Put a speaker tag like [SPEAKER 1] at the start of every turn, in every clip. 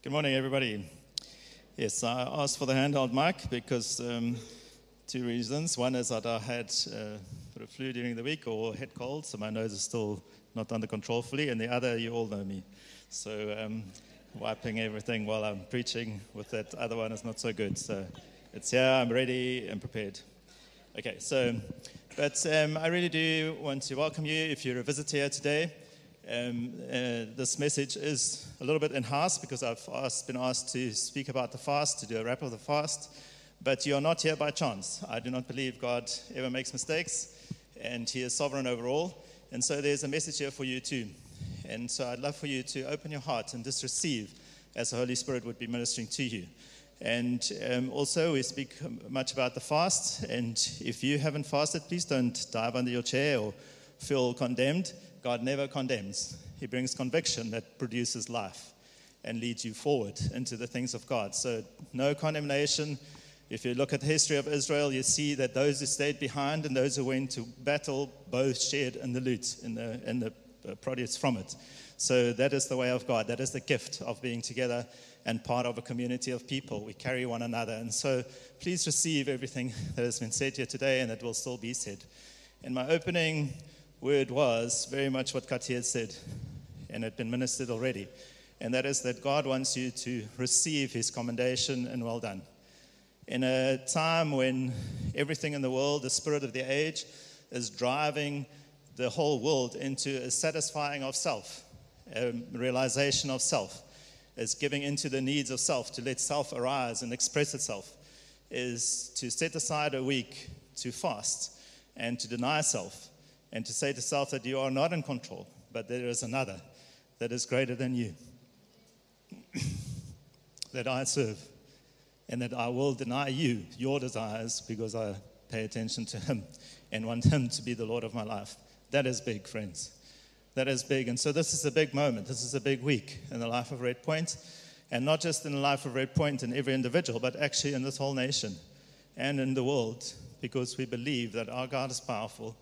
[SPEAKER 1] Good morning, everybody. Yes, I asked for the handheld mic because um, two reasons. One is that I had uh, a flu during the week or head cold, so my nose is still not under control fully. And the other, you all know me. So um, wiping everything while I'm preaching with that other one is not so good. So it's here, I'm ready and prepared. Okay, so, but um, I really do want to welcome you if you're a visitor here today. Um, uh, this message is a little bit enhanced because I've asked, been asked to speak about the fast, to do a wrap of the fast. But you're not here by chance. I do not believe God ever makes mistakes, and He is sovereign over all. And so there's a message here for you too. And so I'd love for you to open your heart and just receive as the Holy Spirit would be ministering to you. And um, also, we speak much about the fast. And if you haven't fasted, please don't dive under your chair or feel condemned. God never condemns, He brings conviction that produces life and leads you forward into the things of God. So, no condemnation. If you look at the history of Israel, you see that those who stayed behind and those who went to battle both shared in the loot, in the, in the uh, produce from it. So, that is the way of God. That is the gift of being together and part of a community of people. We carry one another. And so, please receive everything that has been said here today and that will still be said. In my opening, word was very much what Kati had said and had been ministered already. And that is that God wants you to receive his commendation and well done. In a time when everything in the world, the spirit of the age, is driving the whole world into a satisfying of self, a realization of self, is giving into the needs of self, to let self arise and express itself, is to set aside a week to fast and to deny self and to say to self that you are not in control, but there is another that is greater than you, that I serve, and that I will deny you your desires because I pay attention to Him and want Him to be the Lord of my life. That is big, friends. That is big. And so this is a big moment. This is a big week in the life of Red Point, and not just in the life of Red Point and every individual, but actually in this whole nation and in the world, because we believe that our God is powerful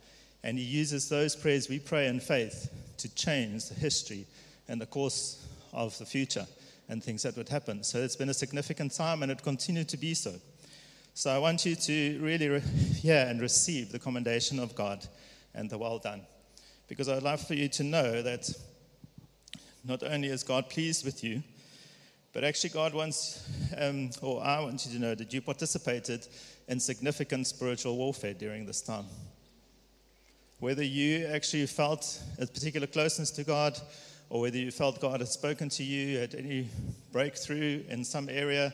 [SPEAKER 1] and he uses those prayers we pray in faith to change the history and the course of the future and things that would happen. So it's been a significant time and it continued to be so. So I want you to really re- hear and receive the commendation of God and the well done. Because I'd love for you to know that not only is God pleased with you, but actually, God wants, um, or I want you to know that you participated in significant spiritual warfare during this time whether you actually felt a particular closeness to God or whether you felt God had spoken to you, had any breakthrough in some area,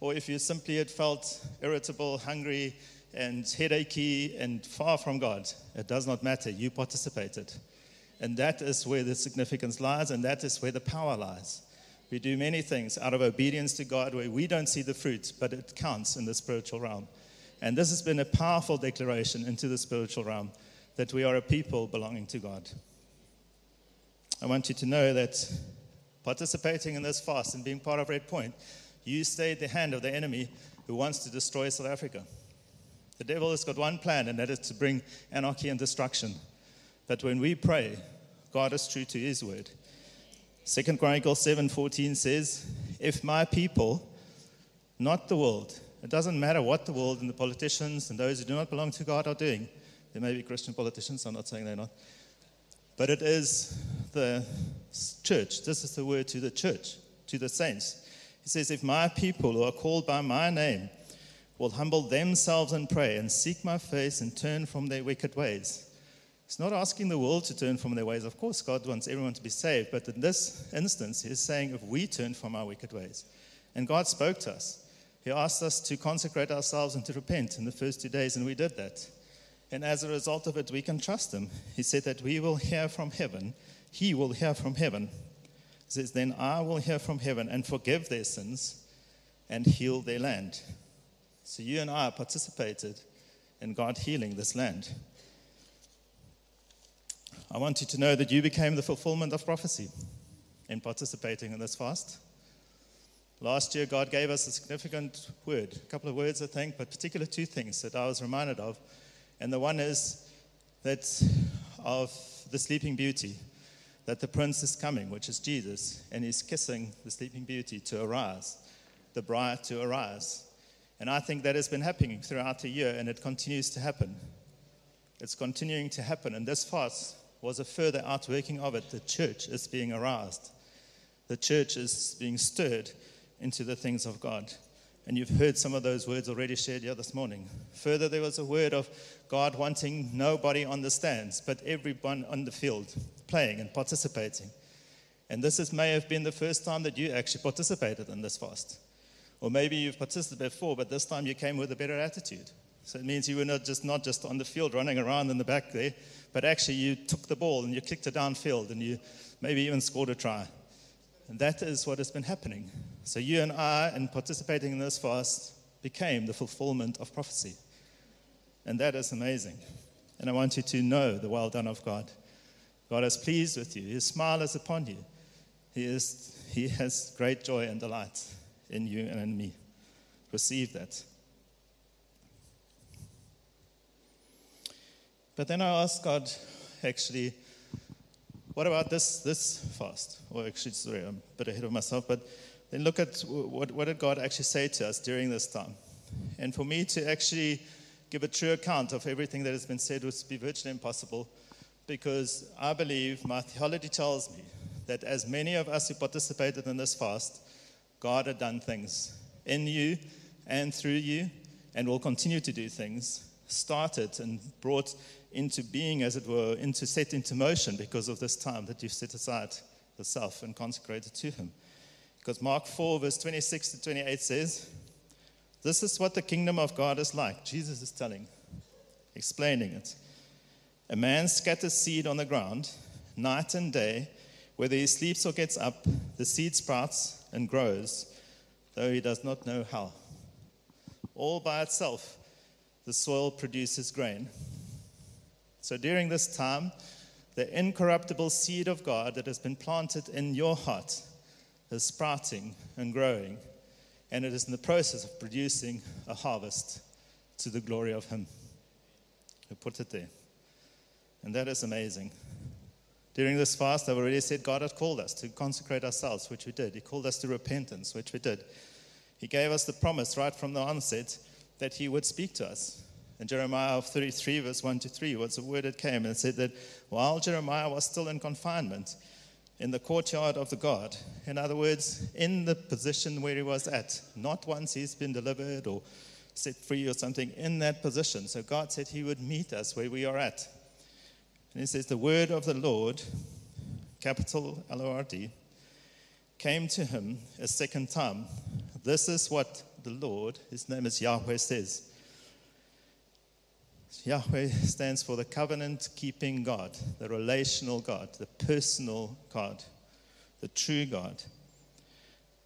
[SPEAKER 1] or if you simply had felt irritable, hungry, and headachy and far from God, it does not matter. You participated. And that is where the significance lies, and that is where the power lies. We do many things out of obedience to God where we don't see the fruit, but it counts in the spiritual realm. And this has been a powerful declaration into the spiritual realm that we are a people belonging to God. I want you to know that participating in this fast and being part of Red Point, you stayed the hand of the enemy who wants to destroy South Africa. The devil has got one plan, and that is to bring anarchy and destruction. But when we pray, God is true to his word. Second Chronicles 7:14 says, "If my people, not the world, it doesn't matter what the world and the politicians and those who do not belong to God are doing, there may be Christian politicians, I'm not saying they're not. But it is the church. This is the word to the church, to the saints. He says, If my people who are called by my name will humble themselves and pray and seek my face and turn from their wicked ways. It's not asking the world to turn from their ways. Of course, God wants everyone to be saved. But in this instance, He's saying if we turn from our wicked ways. And God spoke to us. He asked us to consecrate ourselves and to repent in the first two days, and we did that. And as a result of it, we can trust him. He said that we will hear from heaven. He will hear from heaven. He says, Then I will hear from heaven and forgive their sins and heal their land. So you and I participated in God healing this land. I want you to know that you became the fulfillment of prophecy in participating in this fast. Last year, God gave us a significant word, a couple of words, I think, but particular two things that I was reminded of and the one is that of the Sleeping Beauty. that the prince is coming, which is Jesus, and he's kissing the sleeping beauty to arise, the bride to arise. And I think that has been happening throughout the year, and it continues to happen. It's continuing to happen, and this fast was a further outworking of it. The church is being aroused, the church is being stirred into the things of God. And you've heard some of those words already shared here this morning. Further, there was a word of God wanting nobody on the stands, but everyone on the field playing and participating. And this is, may have been the first time that you actually participated in this fast. Or maybe you've participated before, but this time you came with a better attitude. So it means you were not just, not just on the field running around in the back there, but actually you took the ball and you kicked it downfield and you maybe even scored a try. And that is what has been happening. So you and I, in participating in this fast, became the fulfillment of prophecy. And that is amazing. And I want you to know the well done of God. God is pleased with you. His smile is upon you. He, is, he has great joy and delight in you and in me. Receive that. But then I asked God, actually, what about this, this fast? Or actually, sorry, I'm a bit ahead of myself, but then look at what, what did God actually say to us during this time. And for me to actually give a true account of everything that has been said would be virtually impossible because I believe my theology tells me that as many of us who participated in this fast, God had done things in you and through you and will continue to do things, started and brought into being, as it were, into set into motion because of this time that you've set aside yourself and consecrated to Him. Because Mark 4, verse 26 to 28 says, This is what the kingdom of God is like. Jesus is telling, explaining it. A man scatters seed on the ground night and day. Whether he sleeps or gets up, the seed sprouts and grows, though he does not know how. All by itself, the soil produces grain. So during this time, the incorruptible seed of God that has been planted in your heart is sprouting and growing, and it is in the process of producing a harvest to the glory of Him who put it there. And that is amazing. During this fast, I've already said God had called us to consecrate ourselves, which we did. He called us to repentance, which we did. He gave us the promise right from the onset that He would speak to us. In Jeremiah 33, verse 1 to 3, was the word that came and said that while Jeremiah was still in confinement, in the courtyard of the God. In other words, in the position where he was at, not once he's been delivered or set free or something, in that position. So God said he would meet us where we are at. And he says, The word of the Lord, capital L O R D, came to him a second time. This is what the Lord, his name is Yahweh, says. Yahweh stands for the covenant keeping God, the relational God, the personal God, the true God.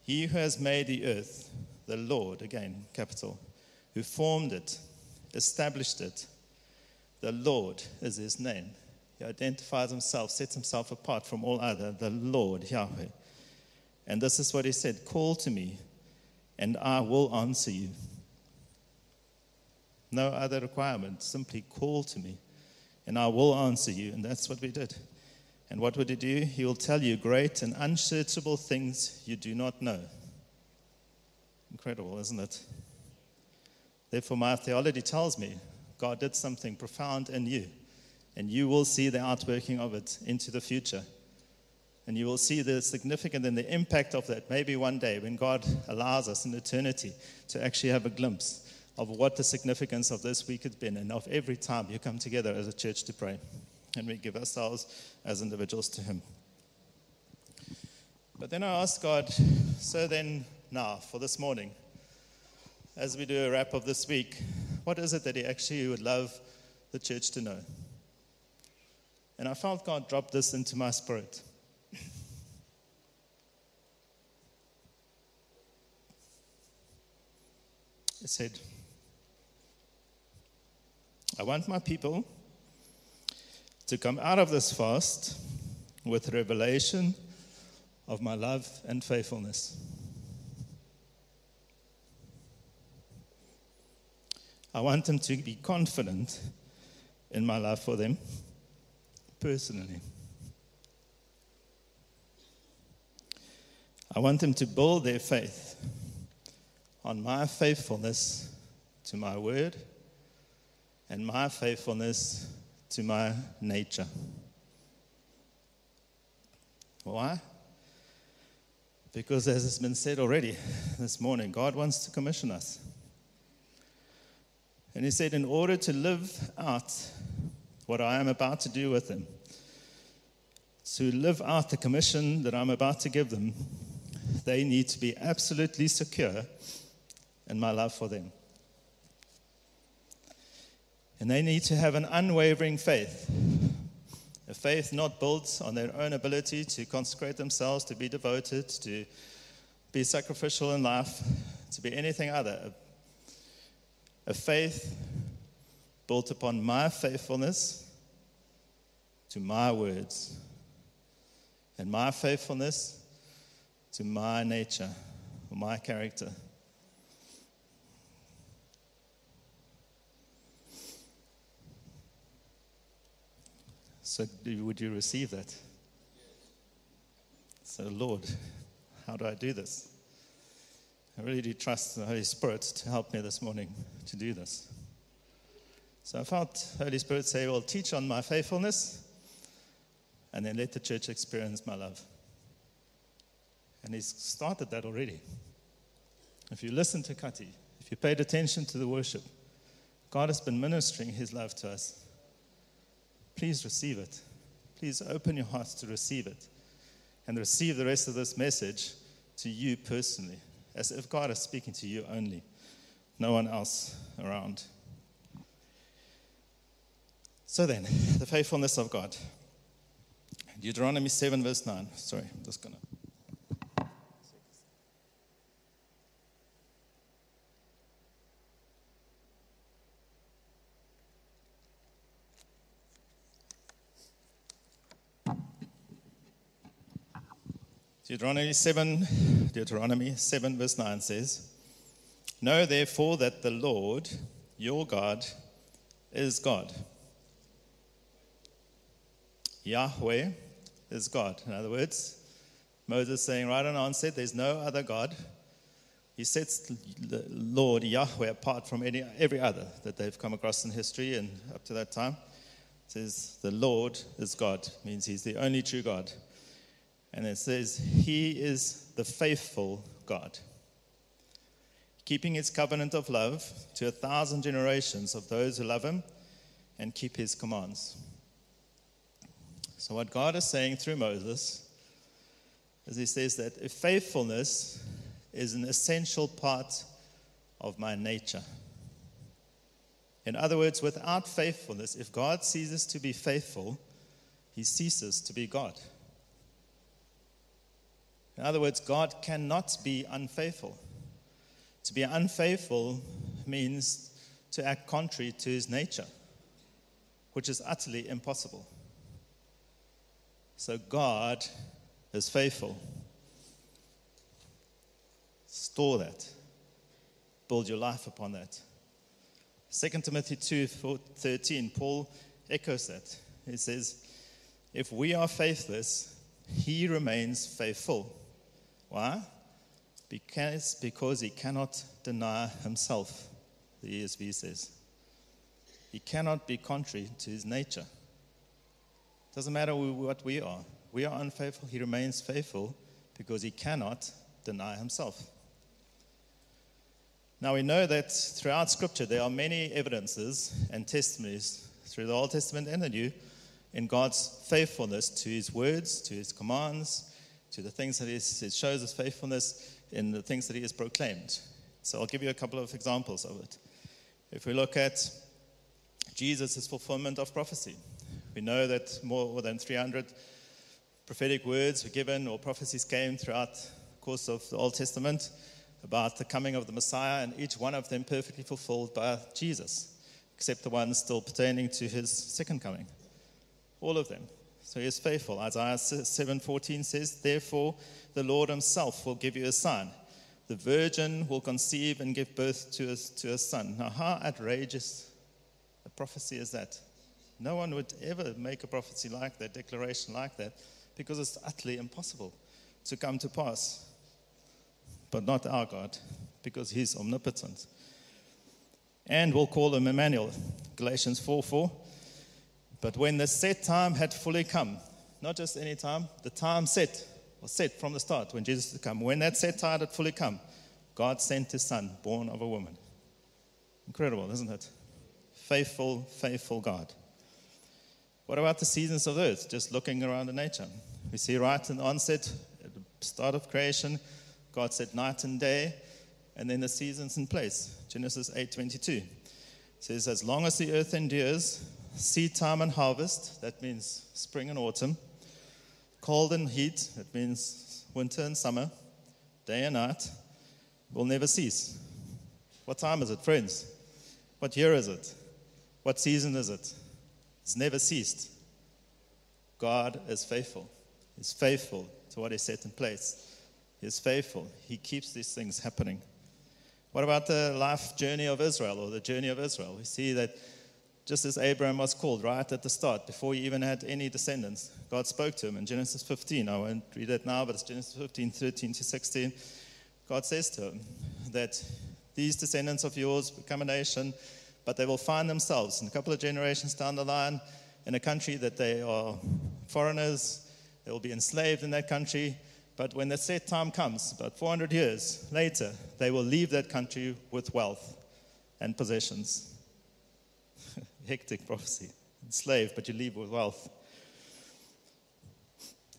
[SPEAKER 1] He who has made the earth, the Lord, again, capital, who formed it, established it. The Lord is his name. He identifies himself, sets himself apart from all other, the Lord, Yahweh. And this is what he said Call to me, and I will answer you. No other requirement. Simply call to me and I will answer you. And that's what we did. And what would he do? He will tell you great and unsearchable things you do not know. Incredible, isn't it? Therefore, my theology tells me God did something profound in you, and you will see the outworking of it into the future. And you will see the significance and the impact of that maybe one day when God allows us in eternity to actually have a glimpse of what the significance of this week has been and of every time you come together as a church to pray and we give ourselves as individuals to Him. But then I asked God, so then now for this morning, as we do a wrap of this week, what is it that He actually would love the church to know? And I felt God drop this into my spirit. It said, I want my people to come out of this fast with revelation of my love and faithfulness. I want them to be confident in my love for them personally. I want them to build their faith on my faithfulness to my word and my faithfulness to my nature. Why? Because, as has been said already this morning, God wants to commission us. And He said, in order to live out what I am about to do with them, to live out the commission that I'm about to give them, they need to be absolutely secure in my love for them. And they need to have an unwavering faith. A faith not built on their own ability to consecrate themselves, to be devoted, to be sacrificial in life, to be anything other. A faith built upon my faithfulness to my words and my faithfulness to my nature my character. So, would you receive that? So, Lord, how do I do this? I really do trust the Holy Spirit to help me this morning to do this. So I felt Holy Spirit say, Well, teach on my faithfulness, and then let the church experience my love. And he's started that already. If you listen to Kati, if you paid attention to the worship, God has been ministering his love to us. Please receive it. Please open your hearts to receive it and receive the rest of this message to you personally, as if God is speaking to you only, no one else around. So then, the faithfulness of God. Deuteronomy 7, verse 9. Sorry, I'm just going to. Deuteronomy 7, Deuteronomy 7, verse 9 says, Know therefore that the Lord, your God, is God. Yahweh is God. In other words, Moses saying right on onset, there's no other God. He sets Lord Yahweh apart from any, every other that they've come across in history and up to that time. It says the Lord is God, means he's the only true God. And it says, He is the faithful God, keeping His covenant of love to a thousand generations of those who love Him and keep His commands. So, what God is saying through Moses is He says that faithfulness is an essential part of my nature. In other words, without faithfulness, if God ceases to be faithful, He ceases to be God. In other words, God cannot be unfaithful. To be unfaithful means to act contrary to his nature, which is utterly impossible. So God is faithful. Store that. Build your life upon that. 2 Timothy 2:13 Paul echoes that. He says, "If we are faithless, he remains faithful." Why? Because, because he cannot deny himself, the ESV says. He cannot be contrary to his nature. Doesn't matter what we are. We are unfaithful. He remains faithful because he cannot deny himself. Now we know that throughout Scripture there are many evidences and testimonies through the Old Testament and the New in God's faithfulness to his words, to his commands, to the things that he shows his faithfulness in the things that he has proclaimed. So I'll give you a couple of examples of it. If we look at Jesus' fulfillment of prophecy, we know that more than 300 prophetic words were given or prophecies came throughout the course of the Old Testament about the coming of the Messiah, and each one of them perfectly fulfilled by Jesus, except the one still pertaining to his second coming. All of them. So he is faithful. Isaiah 7:14 says, "Therefore the Lord himself will give you a sign. The virgin will conceive and give birth to a, to a son." Now, how outrageous a prophecy is that? No one would ever make a prophecy like that, declaration like that, because it's utterly impossible to come to pass. but not our God, because he's omnipotent. And we'll call him Emmanuel, Galatians 4 4. But when the set time had fully come, not just any time, the time set was set from the start when Jesus had come. When that set time had fully come, God sent his son, born of a woman. Incredible, isn't it? Faithful, faithful God. What about the seasons of earth? Just looking around the nature. We see right in the onset, at the start of creation, God said night and day, and then the seasons in place. Genesis 8:22 says, "As long as the earth endures, seed time and harvest, that means spring and autumn, cold and heat, that means winter and summer, day and night, will never cease." What time is it, friends? What year is it? What season is it? It's never ceased. God is faithful. He's faithful to what He set in place. He is faithful. He keeps these things happening. What about the life journey of Israel or the journey of Israel? We see that just as Abraham was called right at the start, before he even had any descendants, God spoke to him in Genesis 15. I won't read it now, but it's Genesis 15, 13 to 16. God says to him that these descendants of yours become a nation, but they will find themselves in a couple of generations down the line in a country that they are foreigners, they will be enslaved in that country. But when the set time comes, about 400 years later, they will leave that country with wealth and possessions. Hectic prophecy. Enslaved, but you leave with wealth.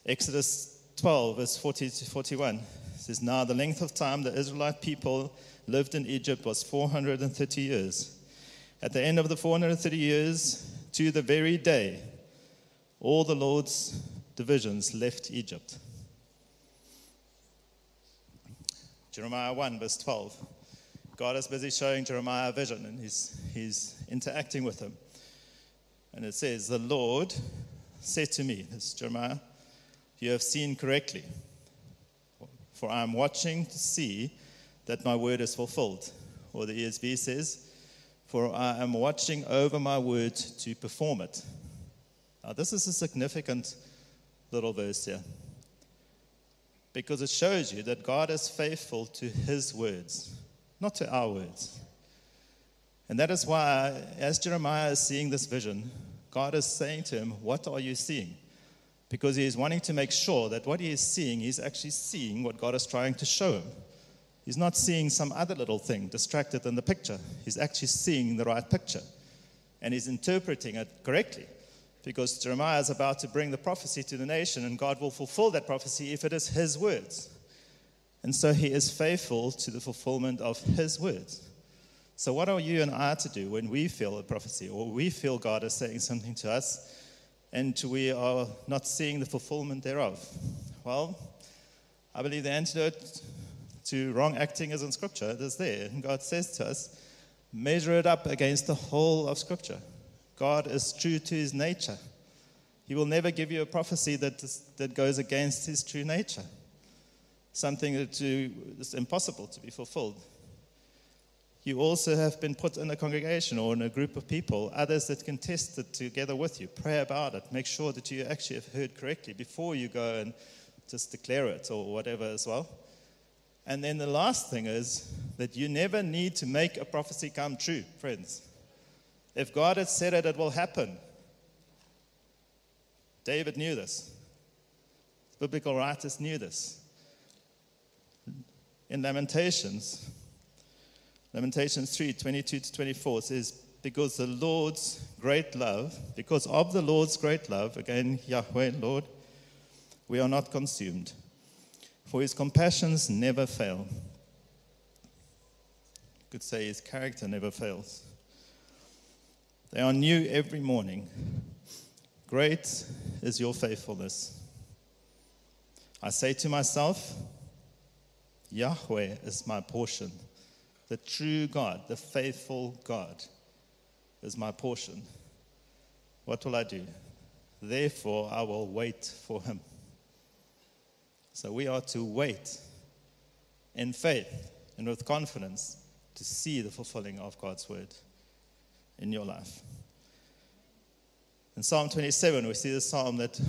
[SPEAKER 1] Exodus 12, verse 40 to 41 says, Now the length of time the Israelite people lived in Egypt was 430 years. At the end of the 430 years, to the very day, all the Lord's divisions left Egypt. Jeremiah 1, verse 12. God is busy showing Jeremiah a vision and he's, he's interacting with him. And it says, The Lord said to me, this is Jeremiah, you have seen correctly, for I am watching to see that my word is fulfilled. Or the ESV says, For I am watching over my word to perform it. Now, this is a significant little verse here because it shows you that God is faithful to his words, not to our words. And that is why, as Jeremiah is seeing this vision, God is saying to him, What are you seeing? Because he is wanting to make sure that what he is seeing, he's actually seeing what God is trying to show him. He's not seeing some other little thing distracted in the picture. He's actually seeing the right picture. And he's interpreting it correctly. Because Jeremiah is about to bring the prophecy to the nation, and God will fulfill that prophecy if it is his words. And so he is faithful to the fulfillment of his words. So, what are you and I to do when we feel a prophecy or we feel God is saying something to us and we are not seeing the fulfillment thereof? Well, I believe the antidote to wrong acting is in Scripture. It is there. And God says to us, measure it up against the whole of Scripture. God is true to his nature. He will never give you a prophecy that, that goes against his true nature, something that is impossible to be fulfilled. You also have been put in a congregation or in a group of people, others that can test it together with you. Pray about it. Make sure that you actually have heard correctly before you go and just declare it or whatever as well. And then the last thing is that you never need to make a prophecy come true, friends. If God has said it, it will happen. David knew this. Biblical writers knew this. In Lamentations, Lamentations 3 22 to 24 says, Because the Lord's great love, because of the Lord's great love, again, Yahweh, Lord, we are not consumed for his compassions never fail. You could say his character never fails. They are new every morning. Great is your faithfulness. I say to myself, Yahweh is my portion. The true God, the faithful God, is my portion. What will I do? Therefore, I will wait for him. So we are to wait in faith and with confidence to see the fulfilling of God's word in your life. In Psalm 27, we see the psalm that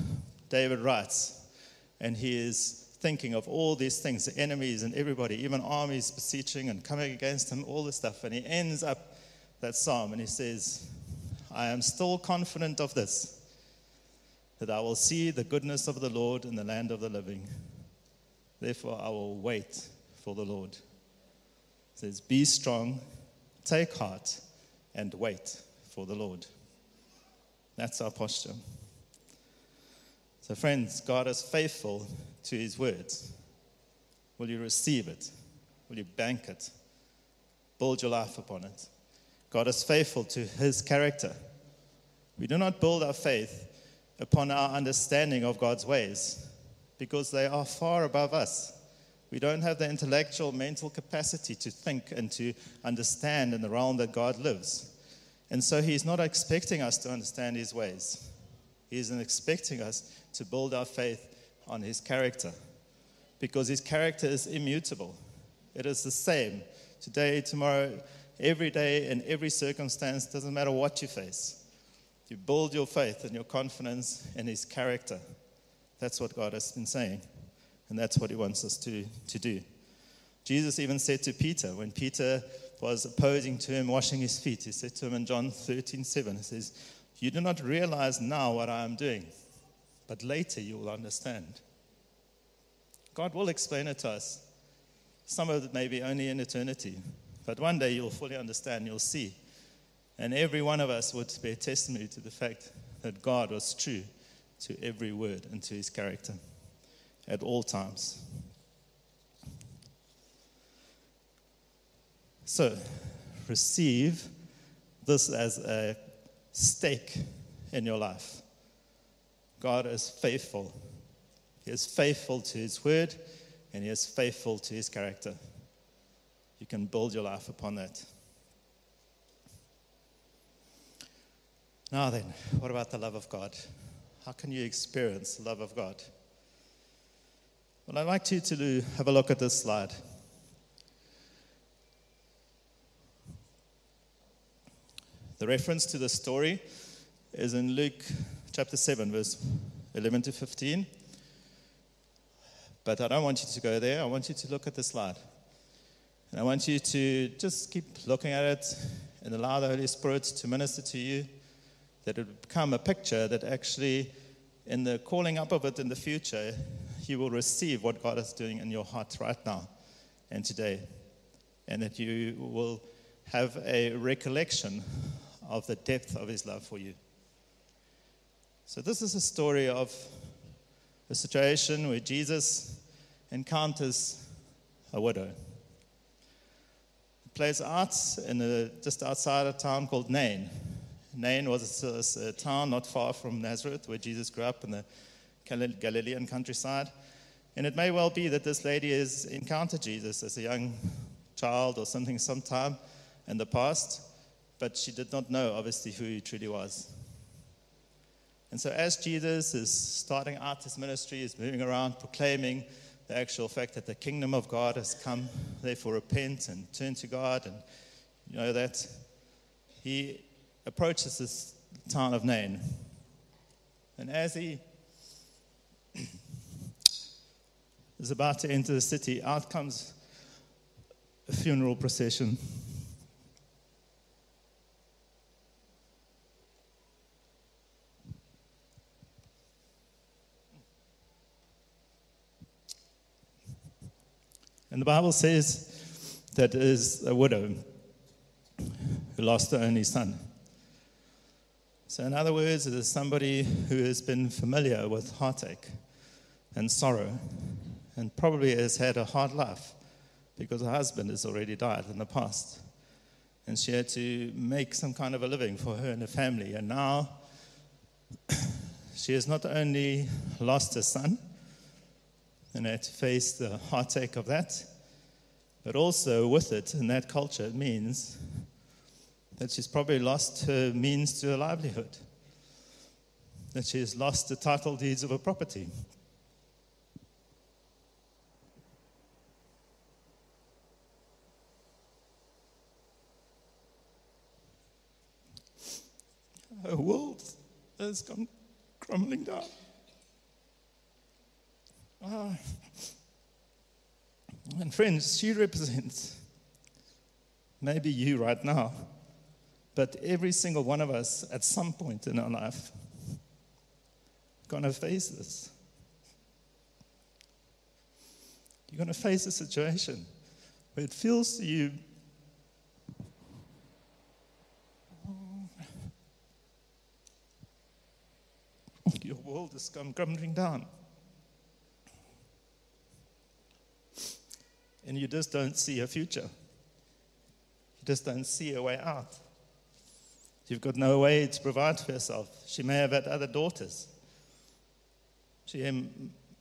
[SPEAKER 1] David writes, and he is thinking of all these things, the enemies and everybody, even armies beseeching and coming against him, all this stuff. And he ends up that psalm and he says, I am still confident of this, that I will see the goodness of the Lord in the land of the living. Therefore, I will wait for the Lord. It says, Be strong, take heart, and wait for the Lord. That's our posture. So, friends, God is faithful to his words. Will you receive it? Will you bank it? Build your life upon it. God is faithful to his character. We do not build our faith upon our understanding of God's ways because they are far above us. We don't have the intellectual, mental capacity to think and to understand in the realm that God lives. And so He's not expecting us to understand His ways. He isn't expecting us to build our faith on His character because His character is immutable. It is the same today, tomorrow, every day, in every circumstance, doesn't matter what you face. You build your faith and your confidence in His character. That's what God has been saying, and that's what He wants us to, to do. Jesus even said to Peter, when Peter was opposing to him washing his feet, he said to him in John 13 7, he says, You do not realize now what I am doing, but later you will understand. God will explain it to us. Some of it may be only in eternity, but one day you'll fully understand, you'll see. And every one of us would bear testimony to the fact that God was true to every word and to his character at all times. So, receive this as a stake in your life. God is faithful. He is faithful to His word and He is faithful to His character. You can build your life upon that. Now, then, what about the love of God? How can you experience the love of God? Well, I'd like you to have a look at this slide. The reference to the story is in Luke chapter 7, verse 11 to 15. But I don't want you to go there. I want you to look at the slide. And I want you to just keep looking at it and allow the Holy Spirit to minister to you, that it will become a picture that actually, in the calling up of it in the future, you will receive what God is doing in your heart right now and today. And that you will have a recollection of the depth of His love for you. So, this is a story of a situation where Jesus encounters a widow. It plays out in a, just outside a town called Nain. Nain was a, a town not far from Nazareth, where Jesus grew up in the Galilean countryside. And it may well be that this lady has encountered Jesus as a young child or something sometime in the past, but she did not know, obviously, who he truly was. And so, as Jesus is starting out his ministry, he's moving around proclaiming the actual fact that the kingdom of God has come, therefore repent and turn to God, and you know that he approaches this town of Nain. And as he is about to enter the city, out comes a funeral procession. And the Bible says that is a widow who lost her only son. So, in other words, it is somebody who has been familiar with heartache and sorrow and probably has had a hard life because her husband has already died in the past. And she had to make some kind of a living for her and her family. And now she has not only lost her son, and had to face the heartache of that. But also, with it, in that culture, it means that she's probably lost her means to her livelihood, that she has lost the title deeds of her property. Her world has come crumbling down. Ah. And friends, she represents maybe you right now, but every single one of us at some point in our life to face this. You're to face a situation where it feels to you your world is come crumbling down. And you just don't see a future. You just don't see a way out. You've got no way to provide for yourself. She may have had other daughters. She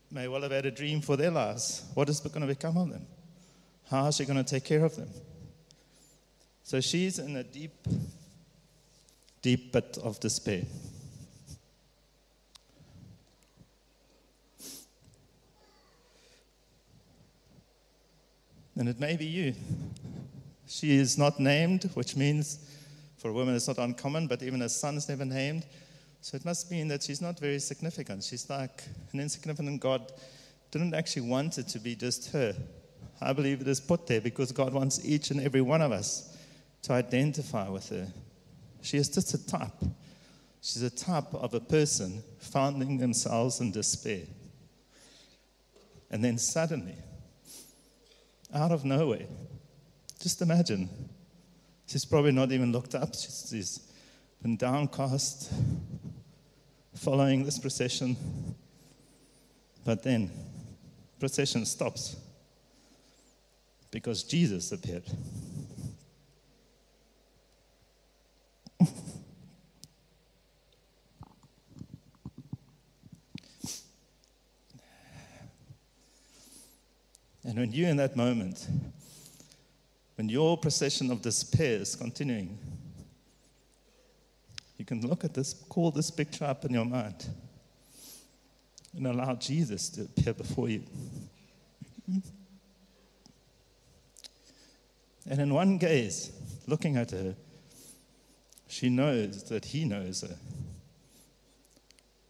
[SPEAKER 1] may well have had a dream for their lives. What is going to become of them? How is she going to take care of them? So she's in a deep, deep pit of despair. And it may be you. She is not named, which means for a woman it's not uncommon, but even her son is never named. So it must mean that she's not very significant. She's like an insignificant God didn't actually want it to be just her. I believe it is put there because God wants each and every one of us to identify with her. She is just a type. She's a type of a person finding themselves in despair. And then suddenly, out of nowhere, just imagine, she's probably not even looked up. She's, she's been downcast, following this procession. But then, procession stops because Jesus appeared. And when you're in that moment, when your procession of despair is continuing, you can look at this, call this picture up in your mind, and allow Jesus to appear before you. And in one gaze, looking at her, she knows that he knows her.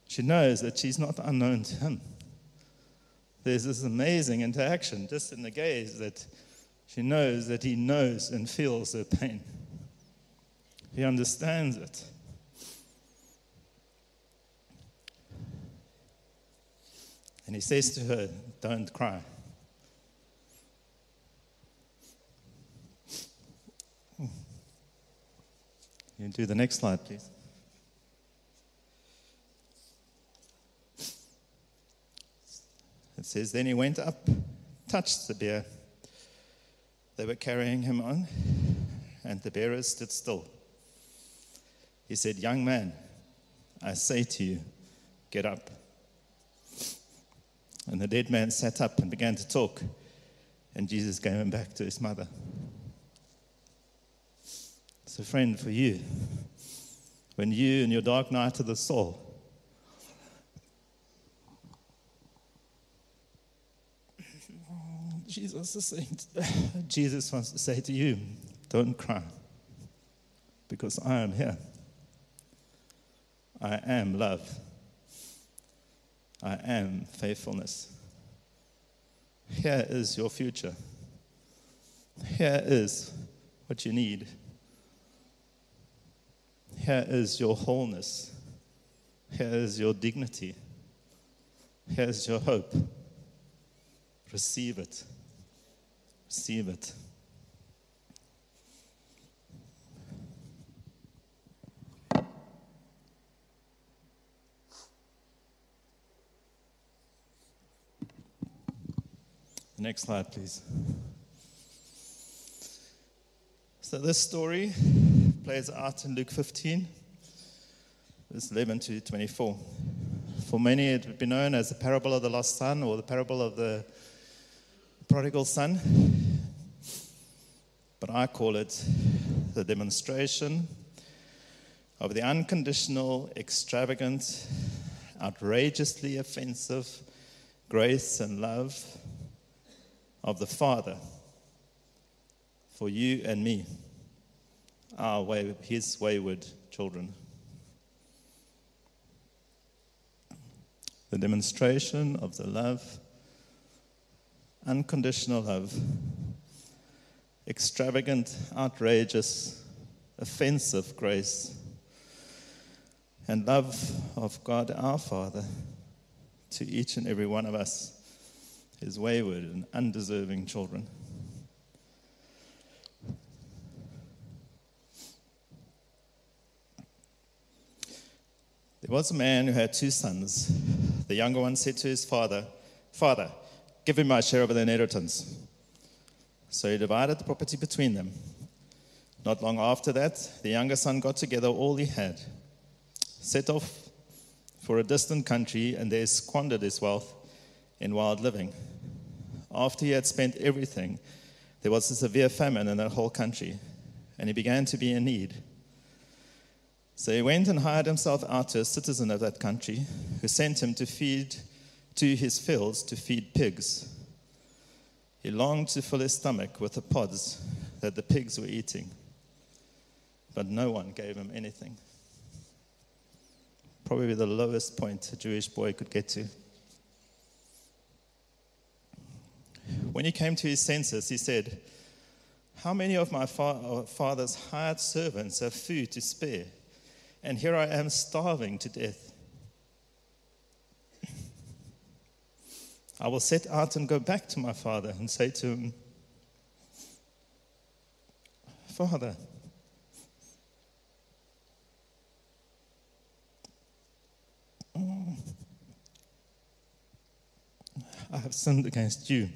[SPEAKER 1] She knows that she's not unknown to him. There's this amazing interaction just in the gaze that she knows that he knows and feels her pain. He understands it. And he says to her, Don't cry. You do the next slide, please. It says, Then he went up, touched the bier. They were carrying him on, and the bearers stood still. He said, Young man, I say to you, get up. And the dead man sat up and began to talk, and Jesus gave him back to his mother. So, friend, for you, when you in your dark night of the soul Jesus is saying, Jesus wants to say to you, don't cry, because I am here. I am love. I am faithfulness. Here is your future. Here is what you need. Here is your wholeness. Here is your dignity. Here is your hope. Receive it. Receive it. Next slide, please. So, this story plays out in Luke 15, verse 11 to 24. For many, it would be known as the parable of the lost son or the parable of the prodigal son. But I call it the demonstration of the unconditional, extravagant, outrageously offensive grace and love of the Father for you and me, our way, his wayward children. The demonstration of the love unconditional love, extravagant, outrageous, offensive grace, and love of God our Father to each and every one of us, his wayward and undeserving children. There was a man who had two sons. The younger one said to his father, Father, give me my share of the inheritance. So he divided the property between them. Not long after that, the younger son got together all he had, set off for a distant country, and there squandered his wealth in wild living. After he had spent everything, there was a severe famine in that whole country, and he began to be in need. So he went and hired himself out to a citizen of that country, who sent him to feed to his fields to feed pigs. He longed to fill his stomach with the pods that the pigs were eating, but no one gave him anything. Probably the lowest point a Jewish boy could get to. When he came to his senses, he said, How many of my fa- uh, father's hired servants have food to spare? And here I am starving to death. I will set out and go back to my father and say to him, Father, I have sinned against you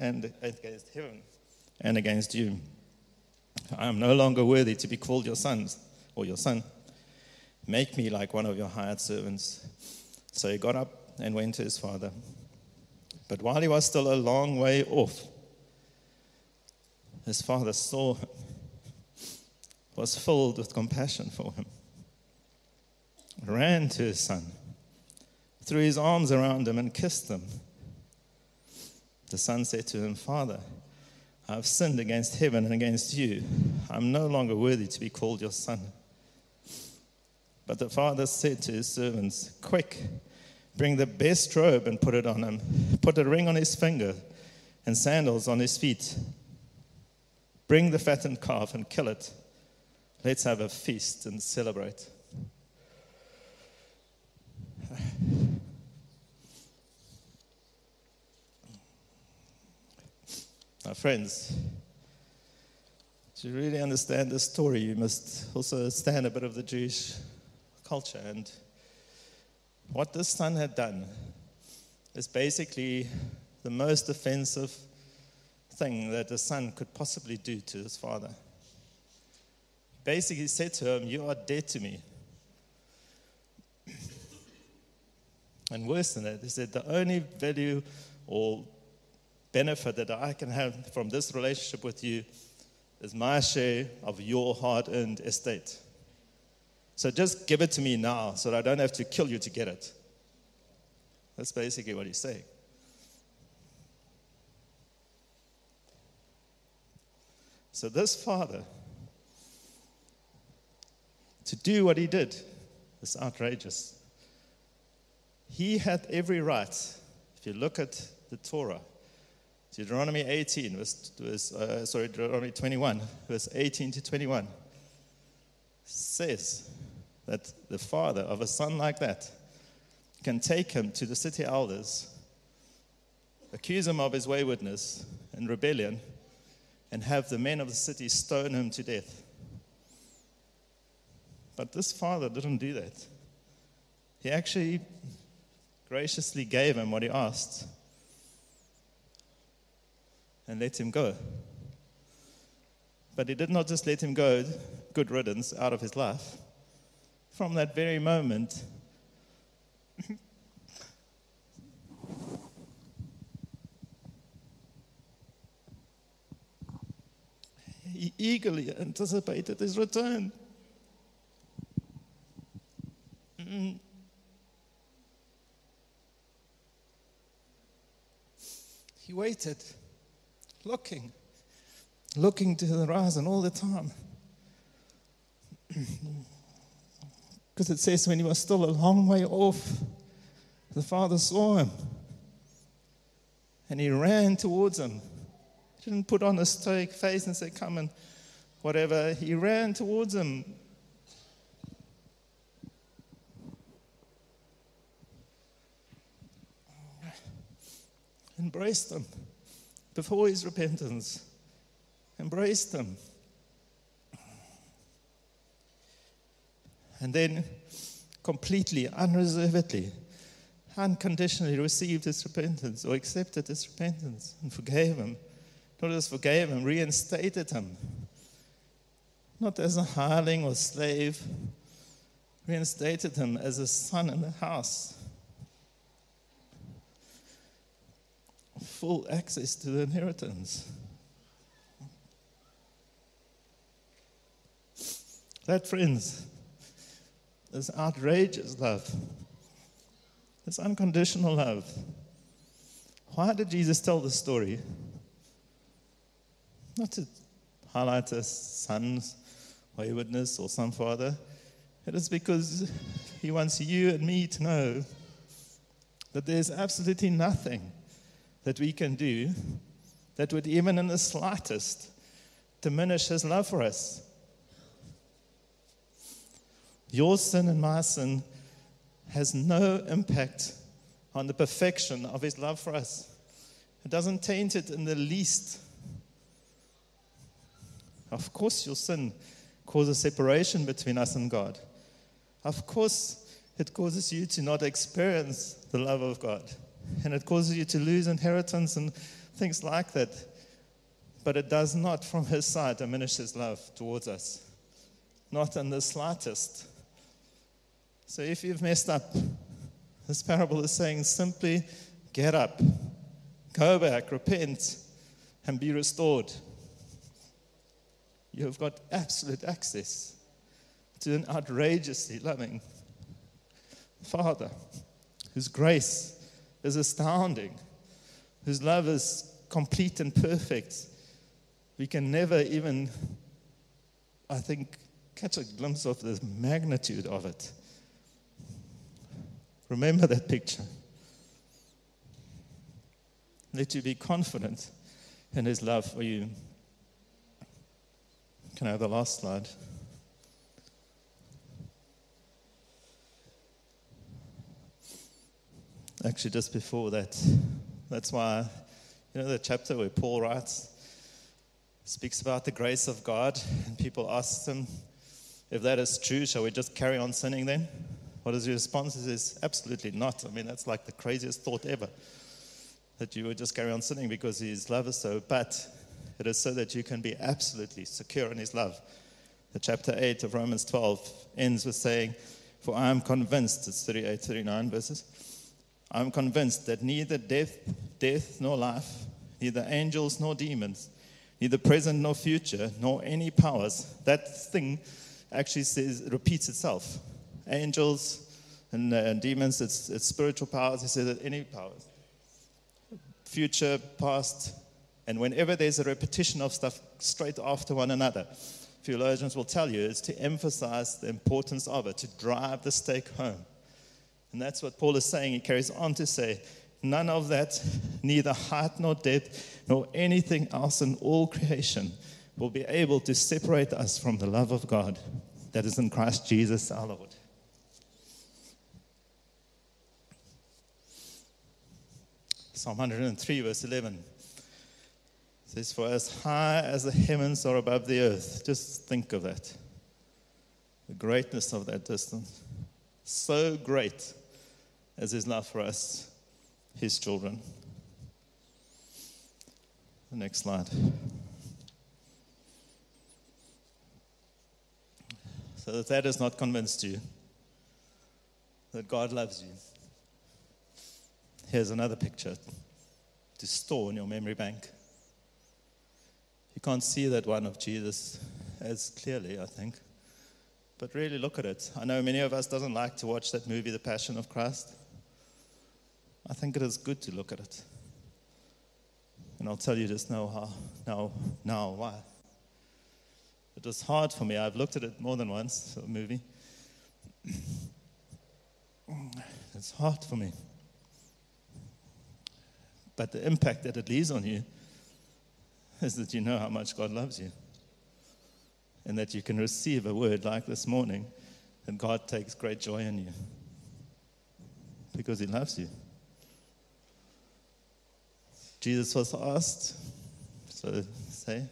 [SPEAKER 1] and against heaven and against you. I am no longer worthy to be called your sons or your son. Make me like one of your hired servants. So he got up and went to his father. But while he was still a long way off, his father saw him, was filled with compassion for him, ran to his son, threw his arms around him, and kissed him. The son said to him, Father, I have sinned against heaven and against you. I'm no longer worthy to be called your son. But the father said to his servants, Quick, Bring the best robe and put it on him. Put a ring on his finger and sandals on his feet. Bring the fattened calf and kill it. Let's have a feast and celebrate. Now, friends, to really understand this story, you must also understand a bit of the Jewish culture and what this son had done is basically the most offensive thing that a son could possibly do to his father. Basically, said to him, You are dead to me. And worse than that, he said, The only value or benefit that I can have from this relationship with you is my share of your hard earned estate. So just give it to me now so that I don't have to kill you to get it. That's basically what he's saying. So, this father, to do what he did, is outrageous. He had every right. If you look at the Torah, Deuteronomy 18, verse, verse uh, sorry, Deuteronomy 21, verse 18 to 21, says that the father of a son like that can take him to the city elders, accuse him of his waywardness and rebellion, and have the men of the city stone him to death. But this father didn't do that. He actually graciously gave him what he asked and let him go. But he did not just let him go, good riddance, out of his life from that very moment, he eagerly anticipated his return. Mm. He waited, looking, looking to the horizon all the time. Because it says when he was still a long way off, the father saw him. And he ran towards him. He didn't put on a stoic face and say, Come and whatever. He ran towards him. Embraced him before his repentance. Embraced him. And then completely, unreservedly, unconditionally received his repentance or accepted his repentance and forgave him. Not just forgave him, reinstated him. Not as a hireling or slave, reinstated him as a son in the house. Full access to the inheritance. That, friends, is outrageous love. This unconditional love. Why did Jesus tell this story? Not to highlight a son's waywardness or some father. It is because he wants you and me to know that there's absolutely nothing that we can do that would even in the slightest diminish his love for us. Your sin and my sin has no impact on the perfection of his love for us. It doesn't taint it in the least. Of course, your sin causes separation between us and God. Of course, it causes you to not experience the love of God. And it causes you to lose inheritance and things like that. But it does not, from his side, diminish his love towards us. Not in the slightest. So if you've messed up, this parable is saying simply get up, go back, repent, and be restored. You have got absolute access to an outrageously loving Father whose grace is astounding, whose love is complete and perfect. We can never even, I think, catch a glimpse of the magnitude of it. Remember that picture. Let you be confident in his love for you. Can I have the last slide? Actually, just before that, that's why, you know, the chapter where Paul writes, speaks about the grace of God, and people ask him, if that is true, shall we just carry on sinning then? What is your response? Says, Absolutely not. I mean, that's like the craziest thought ever that you would just carry on sinning because His love is so. But it is so that you can be absolutely secure in His love. The chapter 8 of Romans 12 ends with saying, For I am convinced, it's 38, 39 verses, I am convinced that neither death, death nor life, neither angels nor demons, neither present nor future, nor any powers, that thing actually says, repeats itself angels and, uh, demons, it's, it's spiritual powers. He said any powers, future, past, and whenever there's a repetition of stuff straight after one another, theologians will tell you it's to emphasize the importance of it, to drive the stake home. And that's what Paul is saying. He carries on to say, None of that, neither height nor depth, nor anything else in all creation, will be able to separate us from the love of God that is in Christ Jesus our Lord. Psalm 103, verse 11 says, For as high as the heavens are above the earth, just think of that. The greatness of that distance. So great as his love for us, his children. The next slide. So that that has not convinced you that God loves you Here's another picture to store in your memory bank. You can't see that one of Jesus as clearly, I think. But really look at it. I know many of us doesn't like to watch that movie, The Passion of Christ. I think it is good to look at it. And I'll tell you just now how now now why. It was hard for me. I've looked at it more than once, the movie. It's hard for me But the impact that it leaves on you is that you know how much God loves you. And that you can receive a word like this morning, and God takes great joy in you because He loves you. Jesus was asked, so say,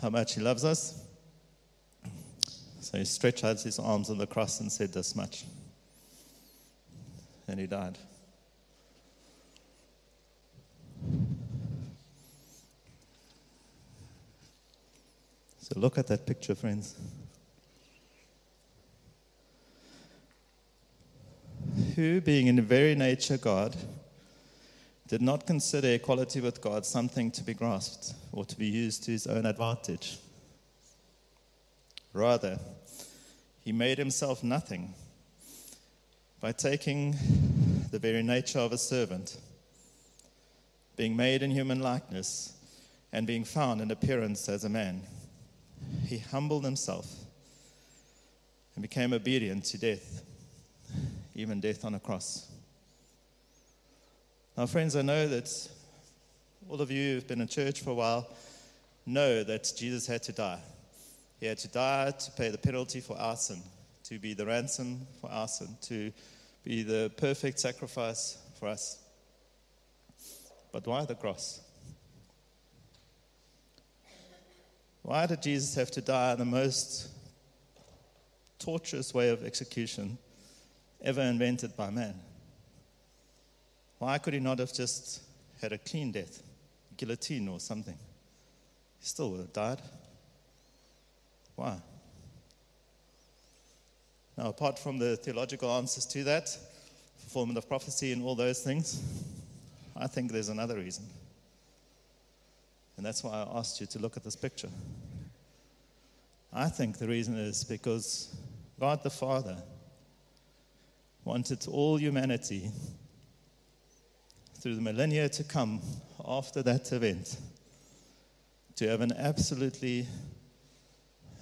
[SPEAKER 1] how much He loves us. So He stretched out His arms on the cross and said, This much. And He died. So look at that picture, friends. Who, being in the very nature God, did not consider equality with God something to be grasped or to be used to his own advantage. Rather, he made himself nothing by taking the very nature of a servant, being made in human likeness, and being found in appearance as a man he humbled himself and became obedient to death, even death on a cross. Now, friends, I know that all of you who've been in church for a while know that Jesus had to die. He had to die to pay the penalty for our sin, to be the ransom for our sin, to be the perfect sacrifice for us. But why the cross? Why did Jesus have to die in the most torturous way of execution ever invented by man? Why could he not have just had a clean death, guillotine or something? He still would have died. Why? Now, apart from the theological answers to that, fulfillment of prophecy and all those things, I think there's another reason. And that's why I asked you to look at this picture. I think the reason is because God the Father wanted all humanity through the millennia to come after that event to have an absolutely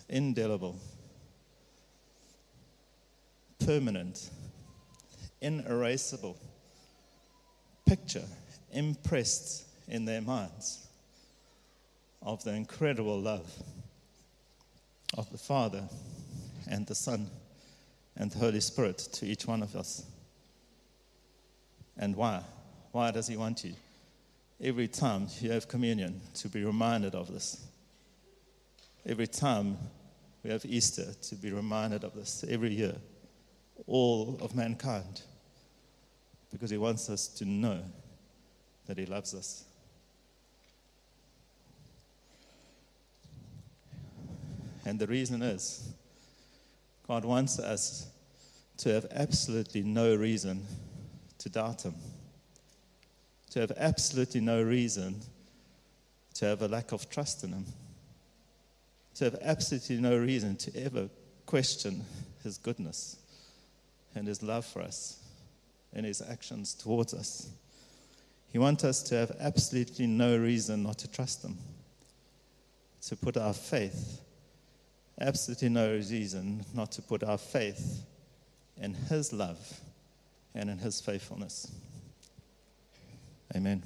[SPEAKER 1] indelible, permanent, inerasable picture impressed in their minds of the incredible love of the Father and the Son and the Holy Spirit to each one of us. And why? Why does He want you? Every time you have communion, to be reminded of this. Every time we have Easter, to be reminded of this. Every year, all of mankind. Because He wants us to know that He loves us. And the reason is God wants us to have absolutely no reason to doubt Him, to have absolutely no reason to have a lack of trust in Him, to have absolutely no reason to ever question His goodness and His love for us and His actions towards us. He wants us to have absolutely no reason not to trust Him, to put our faith absolutely no reason not to put our faith in His love and in His faithfulness. Amen.